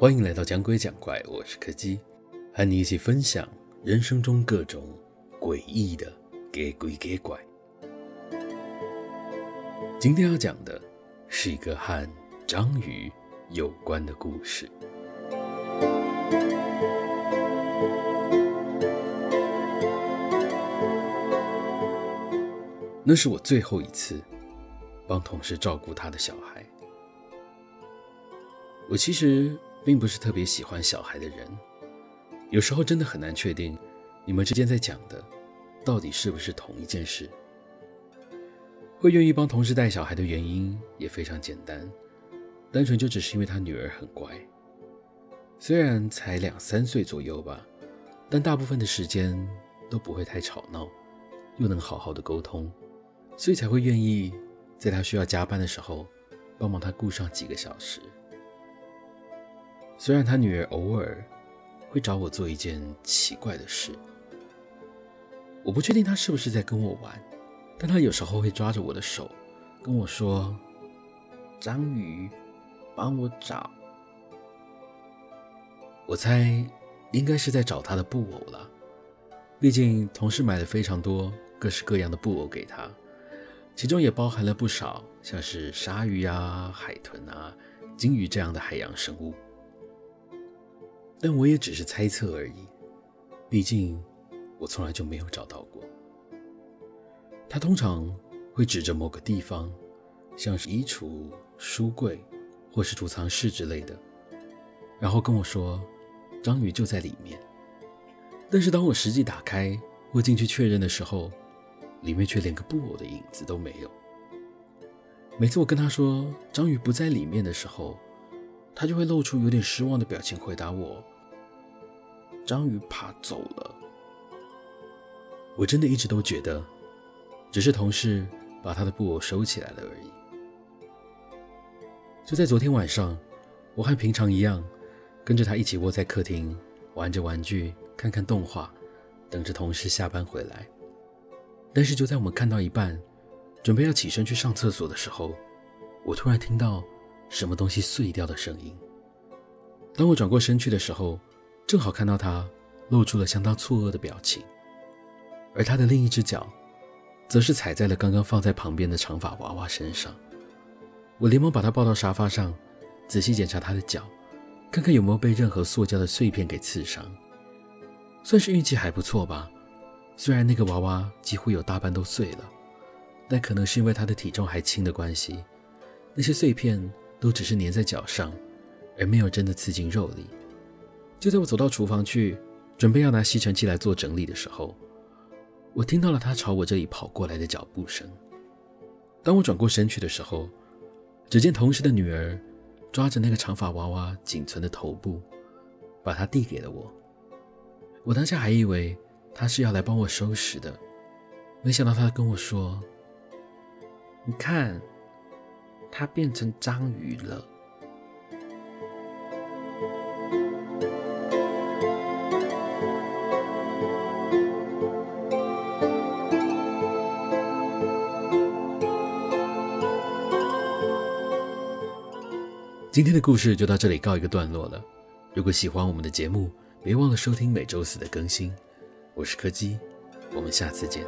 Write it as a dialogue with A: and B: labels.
A: 欢迎来到讲鬼讲怪，我是柯基，和你一起分享人生中各种诡异的给鬼给怪。今天要讲的是一个和章鱼有关的故事。那是我最后一次帮同事照顾他的小孩。我其实。并不是特别喜欢小孩的人，有时候真的很难确定你们之间在讲的到底是不是同一件事。会愿意帮同事带小孩的原因也非常简单，单纯就只是因为他女儿很乖，虽然才两三岁左右吧，但大部分的时间都不会太吵闹，又能好好的沟通，所以才会愿意在他需要加班的时候帮忙他顾上几个小时。虽然他女儿偶尔会找我做一件奇怪的事，我不确定他是不是在跟我玩，但他有时候会抓着我的手跟我说：“章鱼，帮我找。”我猜应该是在找他的布偶了，毕竟同事买了非常多各式各样的布偶给他，其中也包含了不少像是鲨鱼啊、海豚啊、鲸鱼这样的海洋生物。但我也只是猜测而已，毕竟我从来就没有找到过。他通常会指着某个地方，像是衣橱、书柜或是储藏室之类的，然后跟我说：“章鱼就在里面。”但是当我实际打开或进去确认的时候，里面却连个布偶的影子都没有。每次我跟他说章鱼不在里面的时候，他就会露出有点失望的表情，回答我：“章鱼爬走了。”我真的一直都觉得，只是同事把他的布偶收起来了而已。就在昨天晚上，我和平常一样，跟着他一起窝在客厅，玩着玩具，看看动画，等着同事下班回来。但是就在我们看到一半，准备要起身去上厕所的时候，我突然听到。什么东西碎掉的声音？当我转过身去的时候，正好看到他露出了相当错愕的表情，而他的另一只脚，则是踩在了刚刚放在旁边的长发娃娃身上。我连忙把他抱到沙发上，仔细检查他的脚，看看有没有被任何塑胶的碎片给刺伤。算是运气还不错吧，虽然那个娃娃几乎有大半都碎了，但可能是因为他的体重还轻的关系，那些碎片。都只是粘在脚上，而没有真的刺进肉里。就在我走到厨房去，准备要拿吸尘器来做整理的时候，我听到了他朝我这里跑过来的脚步声。当我转过身去的时候，只见同事的女儿抓着那个长发娃娃仅存的头部，把它递给了我。我当下还以为他是要来帮我收拾的，没想到他跟我说：“你看。”它变成章鱼了。今天的故事就到这里告一个段落了。如果喜欢我们的节目，别忘了收听每周四的更新。我是柯基，我们下次见。